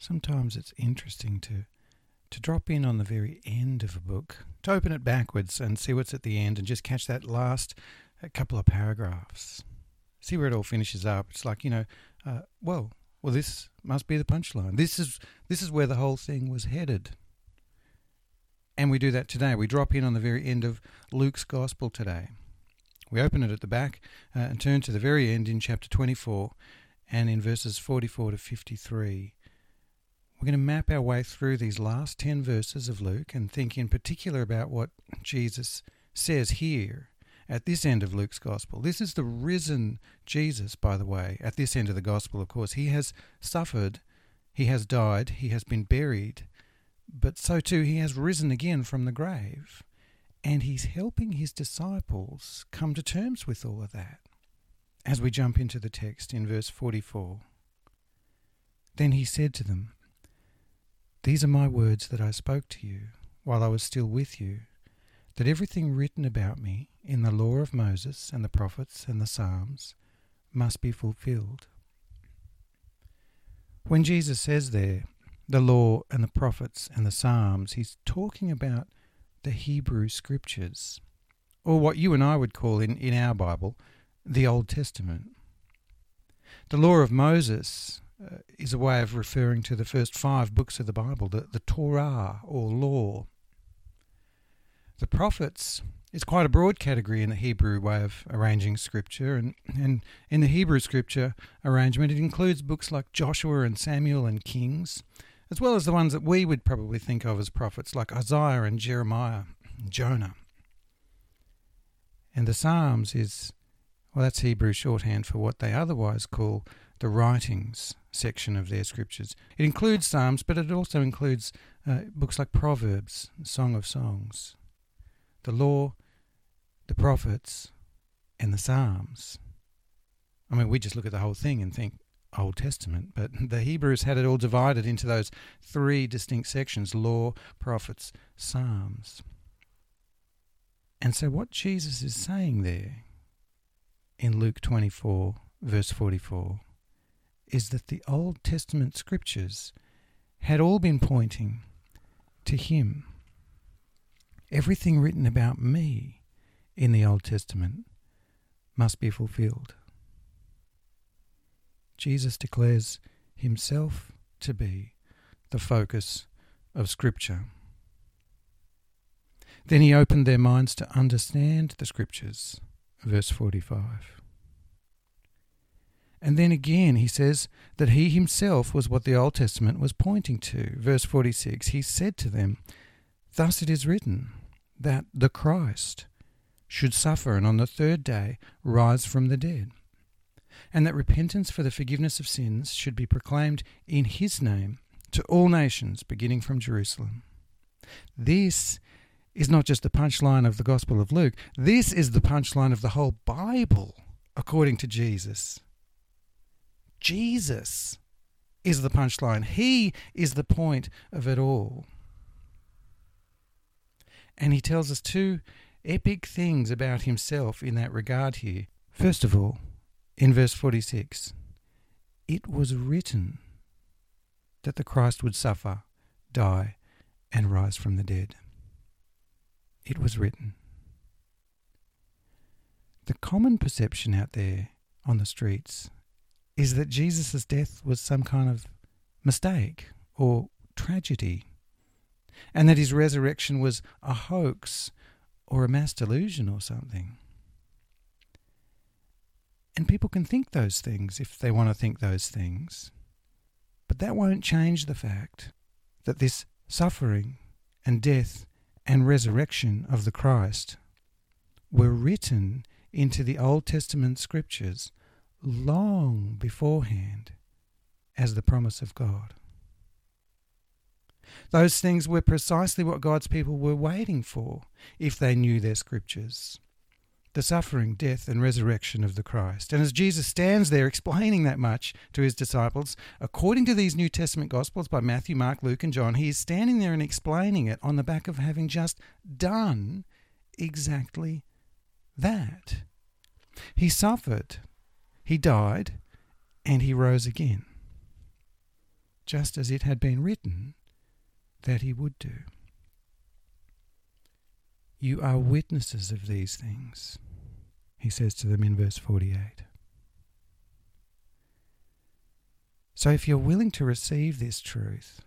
Sometimes it's interesting to to drop in on the very end of a book, to open it backwards and see what's at the end and just catch that last uh, couple of paragraphs. See where it all finishes up. It's like, you know, uh, well, well this must be the punchline. This is this is where the whole thing was headed. And we do that today. We drop in on the very end of Luke's gospel today. We open it at the back uh, and turn to the very end in chapter 24 and in verses 44 to 53. We're going to map our way through these last 10 verses of Luke and think in particular about what Jesus says here at this end of Luke's gospel. This is the risen Jesus, by the way, at this end of the gospel, of course. He has suffered, he has died, he has been buried, but so too he has risen again from the grave. And he's helping his disciples come to terms with all of that. As we jump into the text in verse 44, then he said to them, These are my words that I spoke to you while I was still with you, that everything written about me in the law of Moses and the prophets and the Psalms must be fulfilled. When Jesus says there, the law and the prophets and the Psalms, he's talking about the Hebrew Scriptures, or what you and I would call in, in our Bible, the Old Testament. The law of Moses uh, is a way of referring to the first five books of the Bible, the, the Torah or law. The prophets is quite a broad category in the Hebrew way of arranging scripture, and, and in the Hebrew scripture arrangement, it includes books like Joshua and Samuel and Kings, as well as the ones that we would probably think of as prophets like Isaiah and Jeremiah and Jonah. And the Psalms is, well, that's Hebrew shorthand for what they otherwise call the writings section of their scriptures. It includes Psalms, but it also includes uh, books like Proverbs, Song of Songs, the Law, the Prophets, and the Psalms. I mean, we just look at the whole thing and think, Old Testament, but the Hebrews had it all divided into those three distinct sections law, prophets, psalms. And so, what Jesus is saying there in Luke 24, verse 44, is that the Old Testament scriptures had all been pointing to Him. Everything written about me in the Old Testament must be fulfilled. Jesus declares himself to be the focus of Scripture. Then he opened their minds to understand the Scriptures. Verse 45. And then again, he says that he himself was what the Old Testament was pointing to. Verse 46 He said to them, Thus it is written, that the Christ should suffer and on the third day rise from the dead and that repentance for the forgiveness of sins should be proclaimed in his name to all nations, beginning from Jerusalem. This is not just the punchline of the Gospel of Luke, this is the punchline of the whole Bible, according to Jesus. Jesus is the punchline, He is the point of it all. And He tells us two epic things about Himself in that regard here. First of all, in verse 46 It was written that the Christ would suffer, die, and rise from the dead. It was written. The common perception out there on the streets is that Jesus' death was some kind of mistake or tragedy, and that his resurrection was a hoax or a mass delusion or something. And people can think those things if they want to think those things. But that won't change the fact that this suffering and death and resurrection of the Christ were written into the Old Testament scriptures long beforehand as the promise of God. Those things were precisely what God's people were waiting for if they knew their scriptures the suffering, death, and resurrection of the Christ. And as Jesus stands there explaining that much to his disciples, according to these New Testament Gospels by Matthew, Mark, Luke, and John, he is standing there and explaining it on the back of having just done exactly that. He suffered, he died, and he rose again. just as it had been written that he would do. You are witnesses of these things, he says to them in verse 48. So, if you're willing to receive this truth,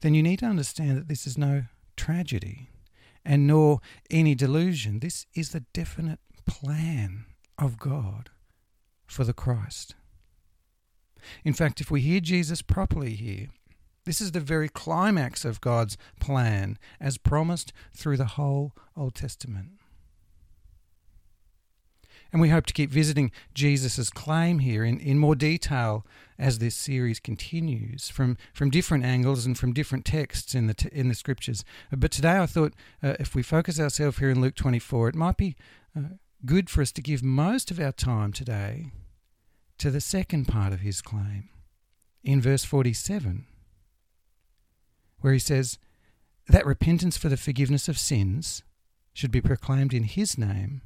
then you need to understand that this is no tragedy and nor any delusion. This is the definite plan of God for the Christ. In fact, if we hear Jesus properly here, this is the very climax of God's plan as promised through the whole Old Testament. And we hope to keep visiting Jesus' claim here in, in more detail as this series continues from, from different angles and from different texts in the, t- in the scriptures. But today I thought uh, if we focus ourselves here in Luke 24, it might be uh, good for us to give most of our time today to the second part of his claim in verse 47, where he says that repentance for the forgiveness of sins should be proclaimed in his name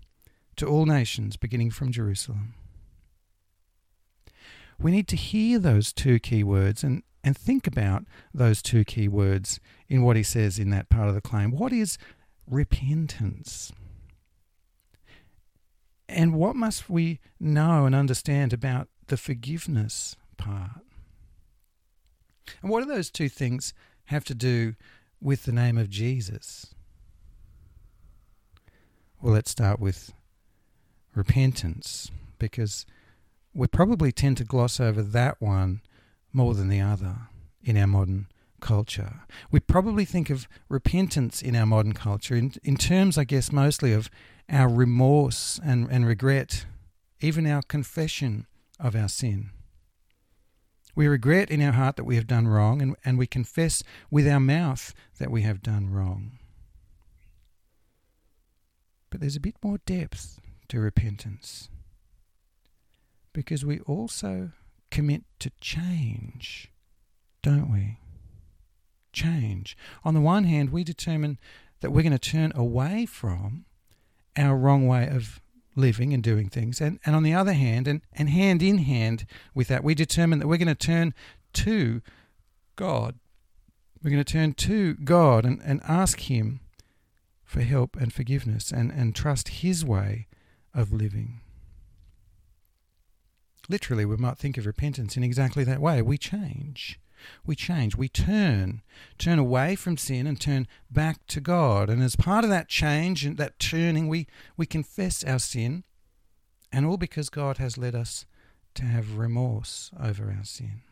to all nations, beginning from Jerusalem. We need to hear those two key words and, and think about those two key words in what he says in that part of the claim. What is repentance? And what must we know and understand about the forgiveness part? And what do those two things have to do with the name of Jesus? Well, let's start with repentance, because we probably tend to gloss over that one more than the other in our modern culture. We probably think of repentance in our modern culture in, in terms, I guess, mostly of our remorse and, and regret, even our confession of our sin. We regret in our heart that we have done wrong, and, and we confess with our mouth that we have done wrong. But there's a bit more depth to repentance because we also commit to change, don't we? Change. On the one hand, we determine that we're going to turn away from our wrong way of living and doing things. And, and on the other hand, and, and hand in hand with that, we determine that we're going to turn to God. We're going to turn to God and, and ask Him for help and forgiveness and, and trust His way of living. Literally, we might think of repentance in exactly that way. We change we change. We turn, turn away from sin and turn back to God. And as part of that change and that turning, we, we confess our sin, and all because God has led us to have remorse over our sin.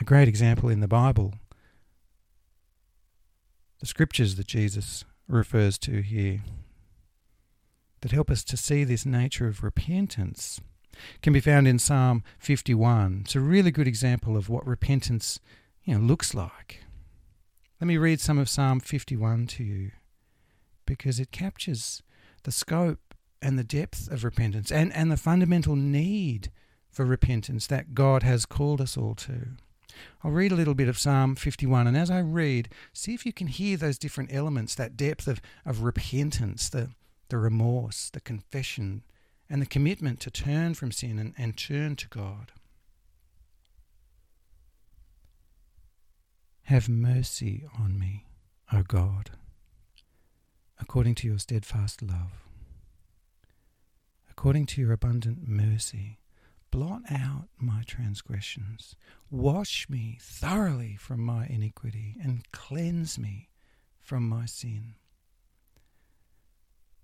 A great example in the Bible, the scriptures that Jesus refers to here, that help us to see this nature of repentance can be found in Psalm 51. It's a really good example of what repentance you know, looks like. Let me read some of Psalm 51 to you because it captures the scope and the depth of repentance and, and the fundamental need for repentance that God has called us all to. I'll read a little bit of Psalm 51, and as I read, see if you can hear those different elements, that depth of, of repentance, the, the remorse, the confession, and the commitment to turn from sin and, and turn to God. Have mercy on me, O God, according to your steadfast love. According to your abundant mercy, blot out my transgressions. Wash me thoroughly from my iniquity and cleanse me from my sin.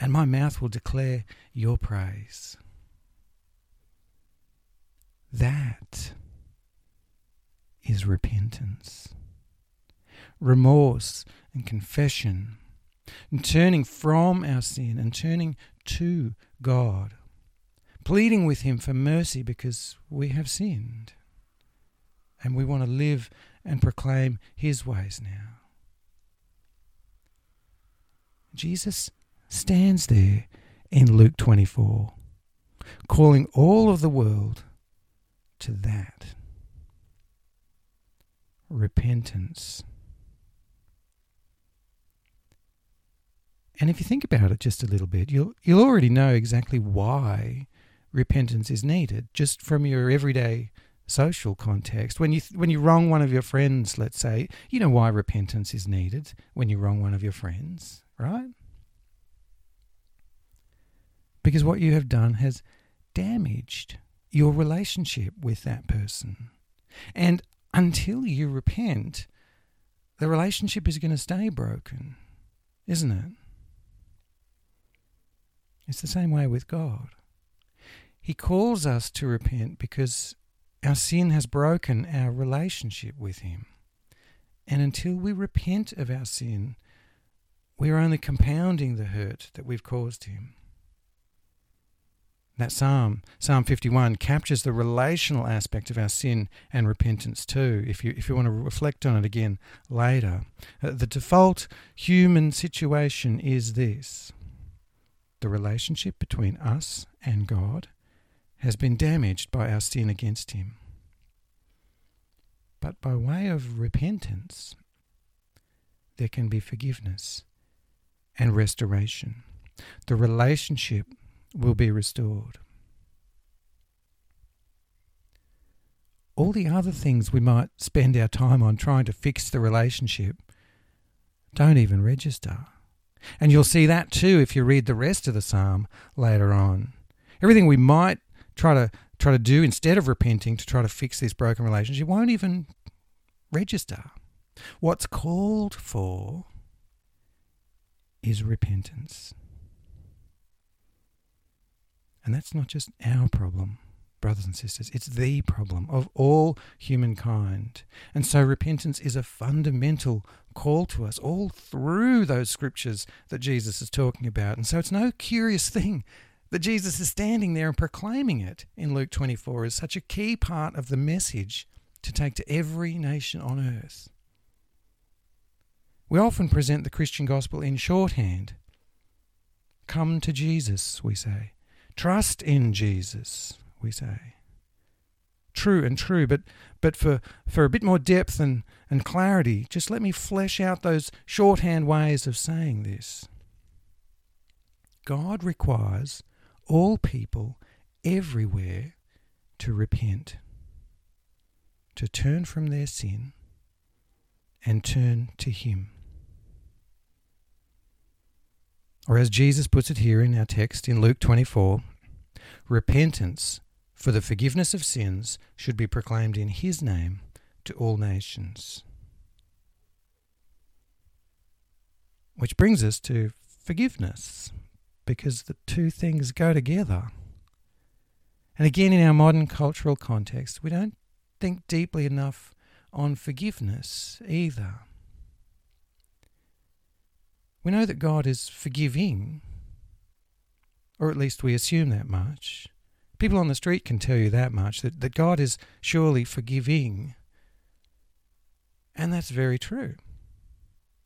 and my mouth will declare your praise. That is repentance, remorse, and confession, and turning from our sin and turning to God pleading with Him for mercy because we have sinned. And we want to live and proclaim His ways now. Jesus stands there in Luke 24, calling all of the world to that repentance. And if you think about it just a little bit, you'll you'll already know exactly why repentance is needed just from your everyday social context. When you when you wrong one of your friends, let's say, you know why repentance is needed when you wrong one of your friends, right? Because what you have done has damaged your relationship with that person. And until you repent, the relationship is going to stay broken, isn't it? It's the same way with God. He calls us to repent because our sin has broken our relationship with Him. And until we repent of our sin, we are only compounding the hurt that we've caused Him. That psalm, Psalm 51, captures the relational aspect of our sin and repentance too, if you, if you want to reflect on it again later. Uh, the default human situation is this the relationship between us and God has been damaged by our sin against him. But by way of repentance, there can be forgiveness and restoration. The relationship will be restored. All the other things we might spend our time on trying to fix the relationship don't even register. And you'll see that too if you read the rest of the psalm later on. Everything we might try to try to do instead of repenting to try to fix this broken relationship won't even register. What's called for is repentance. And that's not just our problem, brothers and sisters, it's the problem of all humankind. And so repentance is a fundamental call to us all through those scriptures that Jesus is talking about. And so it's no curious thing that Jesus is standing there and proclaiming it in Luke 24 is such a key part of the message to take to every nation on earth. We often present the Christian gospel in shorthand. Come to Jesus, we say. Trust in Jesus, we say. True and true, but, but for, for a bit more depth and, and clarity, just let me flesh out those shorthand ways of saying this. God requires all people everywhere to repent, to turn from their sin and turn to Him. Or as Jesus puts it here in our text in Luke 24, repentance for the forgiveness of sins should be proclaimed in His name to all nations. Which brings us to forgiveness because the two things go together. And again, in our modern cultural context, we don't think deeply enough on forgiveness either. We know that God is forgiving, or at least we assume that much. People on the street can tell you that much, that, that God is surely forgiving. And that's very true.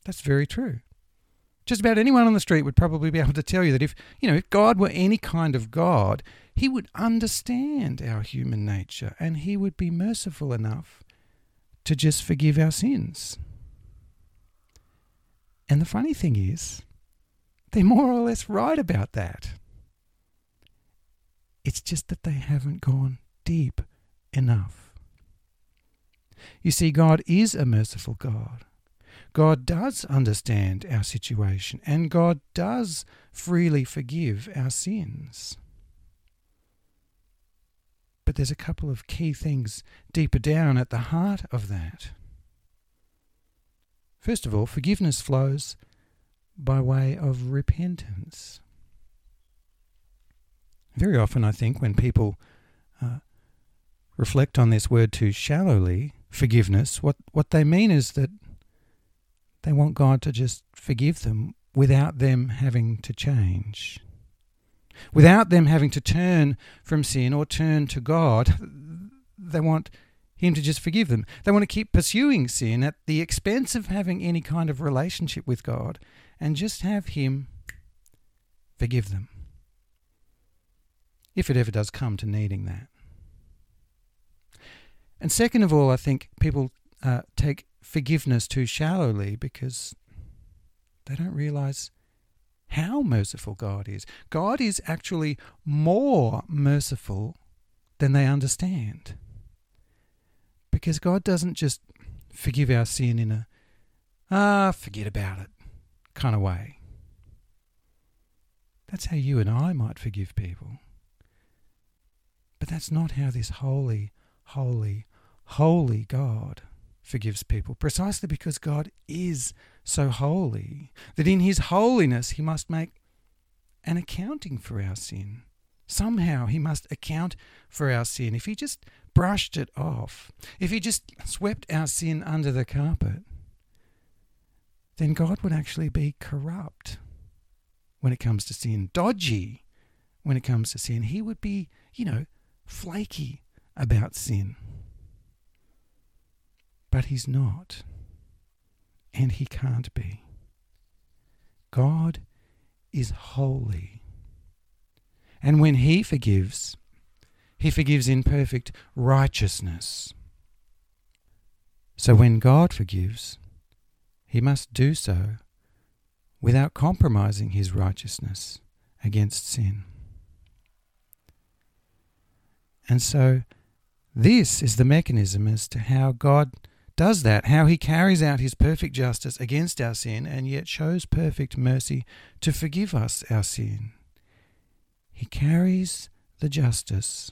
That's very true. Just about anyone on the street would probably be able to tell you that if, you know, if God were any kind of God, he would understand our human nature and he would be merciful enough to just forgive our sins. And the funny thing is, they're more or less right about that. It's just that they haven't gone deep enough. You see, God is a merciful God. God does understand our situation, and God does freely forgive our sins. But there's a couple of key things deeper down at the heart of that. First of all, forgiveness flows by way of repentance. Very often, I think, when people uh, reflect on this word too shallowly, forgiveness, what, what they mean is that they want God to just forgive them without them having to change. Without them having to turn from sin or turn to God, they want Him to just forgive them. They want to keep pursuing sin at the expense of having any kind of relationship with God and just have Him forgive them. If it ever does come to needing that. And second of all, I think people uh, take forgiveness too shallowly because they don't realize how merciful God is. God is actually more merciful than they understand. Because God doesn't just forgive our sin in a, ah, forget about it kind of way. That's how you and I might forgive people. But that's not how this holy, holy, holy God forgives people, precisely because God is so holy that in his holiness he must make an accounting for our sin. Somehow he must account for our sin. If he just brushed it off, if he just swept our sin under the carpet, then God would actually be corrupt when it comes to sin, dodgy when it comes to sin. He would be, you know, flaky about sin. But he's not. And he can't be. God is holy. And when he forgives, he forgives in perfect righteousness. So when God forgives, he must do so without compromising his righteousness against sin. And so, this is the mechanism as to how God does that, how he carries out his perfect justice against our sin and yet shows perfect mercy to forgive us our sin. He carries the justice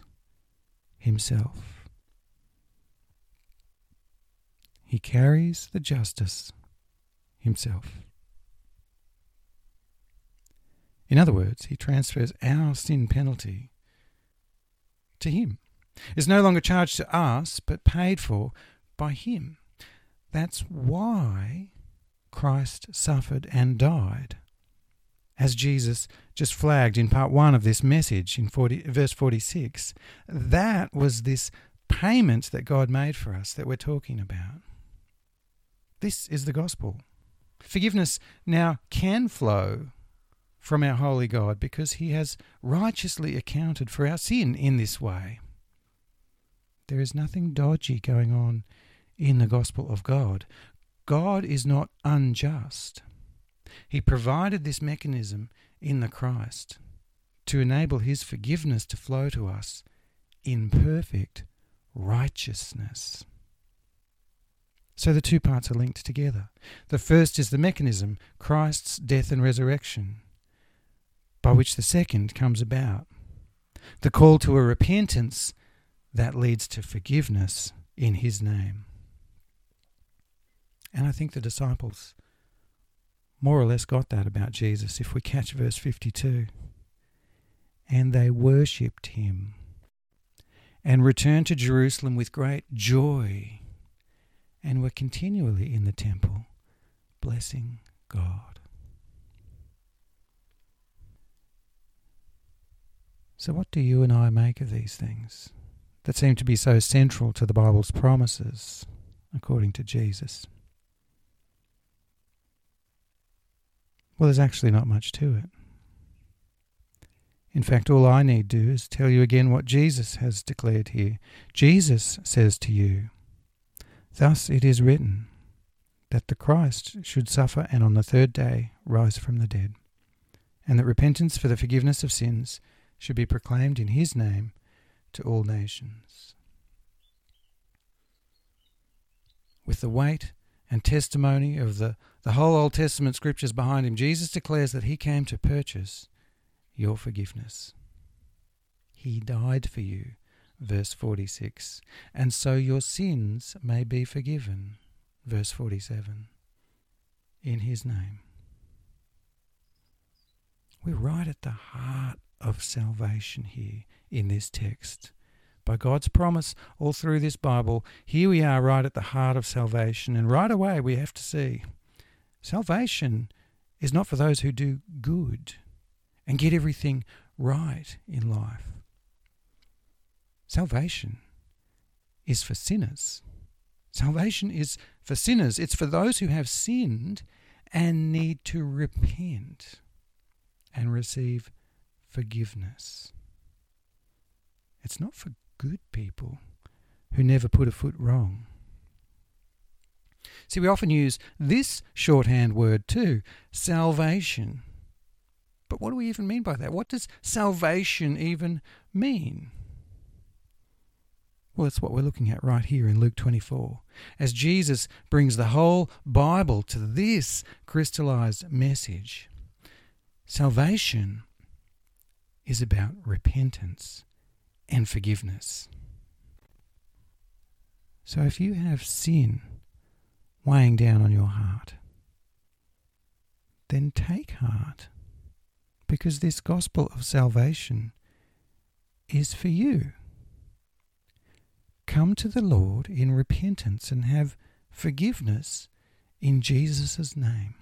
himself. He carries the justice himself. In other words, he transfers our sin penalty to him. Is no longer charged to us, but paid for by Him. That's why Christ suffered and died. As Jesus just flagged in part one of this message in 40, verse 46, that was this payment that God made for us that we're talking about. This is the gospel. Forgiveness now can flow from our holy God because he has righteously accounted for our sin in this way. There is nothing dodgy going on in the gospel of God. God is not unjust. He provided this mechanism in the Christ to enable his forgiveness to flow to us in perfect righteousness. So the two parts are linked together. The first is the mechanism, Christ's death and resurrection, by which the second comes about. The call to a repentance that leads to forgiveness in his name. And I think the disciples more or less got that about Jesus if we catch verse 52. And they worshipped him and returned to Jerusalem with great joy and were continually in the temple blessing God. So, what do you and I make of these things that seem to be so central to the Bible's promises, according to Jesus? Well, there's actually not much to it. In fact, all I need do is tell you again what Jesus has declared here. Jesus says to you, Thus it is written that the Christ should suffer and on the third day rise from the dead, and that repentance for the forgiveness of sins should be proclaimed in his name to all nations. With the weight and testimony of the, the whole Old Testament scriptures behind him, Jesus declares that he came to purchase your forgiveness. He died for you, verse 46, and so your sins may be forgiven, verse 47, in his name. We're right at the heart of salvation here in this text. By God's promise all through this Bible, here we are right at the heart of salvation. And right away we have to see salvation is not for those who do good and get everything right in life. Salvation is for sinners. Salvation is for sinners. It's for those who have sinned and need to repent and receive forgiveness. It's not for good people who never put a foot wrong. See, we often use this shorthand word too salvation. But what do we even mean by that? What does salvation even mean? Well, that's what we're looking at right here in Luke 24. As Jesus brings the whole Bible to this crystallized message, salvation is about repentance and forgiveness. So if you have sin weighing down on your heart, then take heart, because this gospel of salvation is for you. Come to the Lord in repentance and have forgiveness in Jesus' name.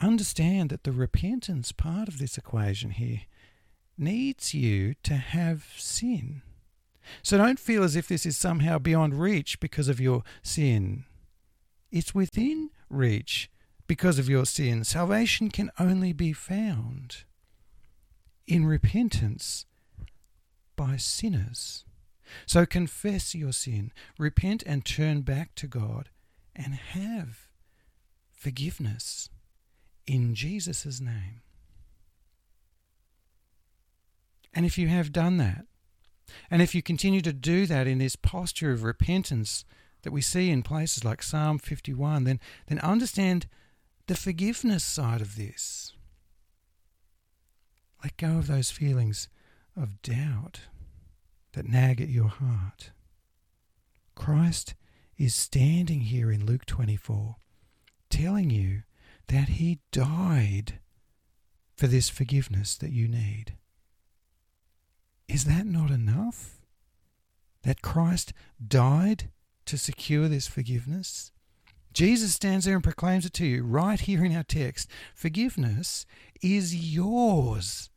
Understand that the repentance part of this equation here needs you to have sin. So don't feel as if this is somehow beyond reach because of your sin. It's within reach because of your sin. Salvation can only be found in repentance by sinners. So confess your sin, repent and turn back to God, and have forgiveness in Jesus' name. And if you have done that, and if you continue to do that in this posture of repentance that we see in places like Psalm 51, then, then understand the forgiveness side of this. Let go of those feelings of doubt that nag at your heart. Christ is standing here in Luke 24, telling you that He died for this forgiveness that you need. Is that not enough? That Christ died to secure this forgiveness? Jesus stands there and proclaims it to you right here in our text. Forgiveness is yours.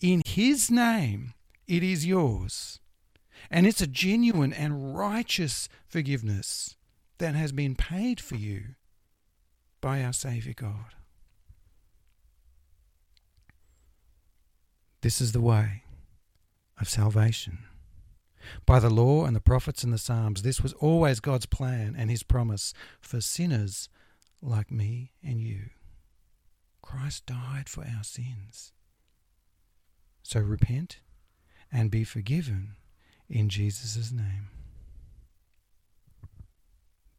In His name, it is yours. And it's a genuine and righteous forgiveness that has been paid for you by our Saviour God. This is the way of salvation. By the law and the prophets and the Psalms, this was always God's plan and His promise for sinners like me and you. Christ died for our sins. So repent and be forgiven in Jesus' name.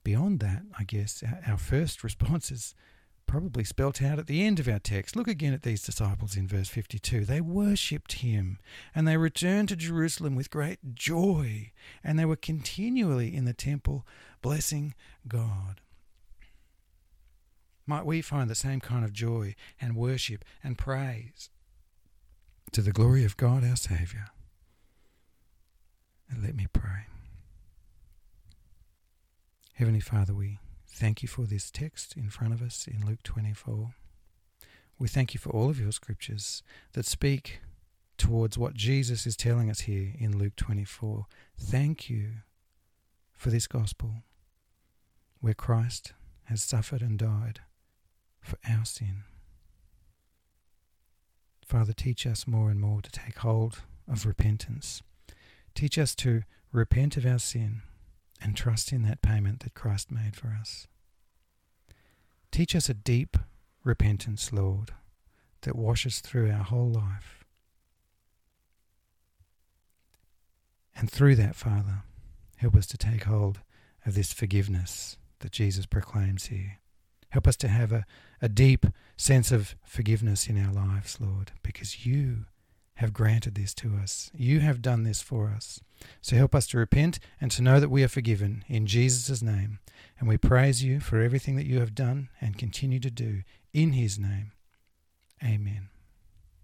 Beyond that, I guess, our first response is probably spelt out at the end of our text. Look again at these disciples in verse 52. They worshipped him and they returned to Jerusalem with great joy, and they were continually in the temple blessing God. Might we find the same kind of joy and worship and praise to the glory of God our Saviour? And let me pray. Heavenly Father, we thank you for this text in front of us in Luke 24. We thank you for all of your scriptures that speak towards what Jesus is telling us here in Luke 24. Thank you for this gospel where Christ has suffered and died for our sin. Father, teach us more and more to take hold of repentance. Teach us to repent of our sin and trust in that payment that Christ made for us. Teach us a deep repentance, Lord, that washes through our whole life. And through that, Father, help us to take hold of this forgiveness that Jesus proclaims here. Help us to have a, a deep sense of forgiveness in our lives, Lord, because you have granted this to us. You have done this for us. So help us to repent and to know that we are forgiven in Jesus' name. And we praise you for everything that you have done and continue to do in his name. Amen.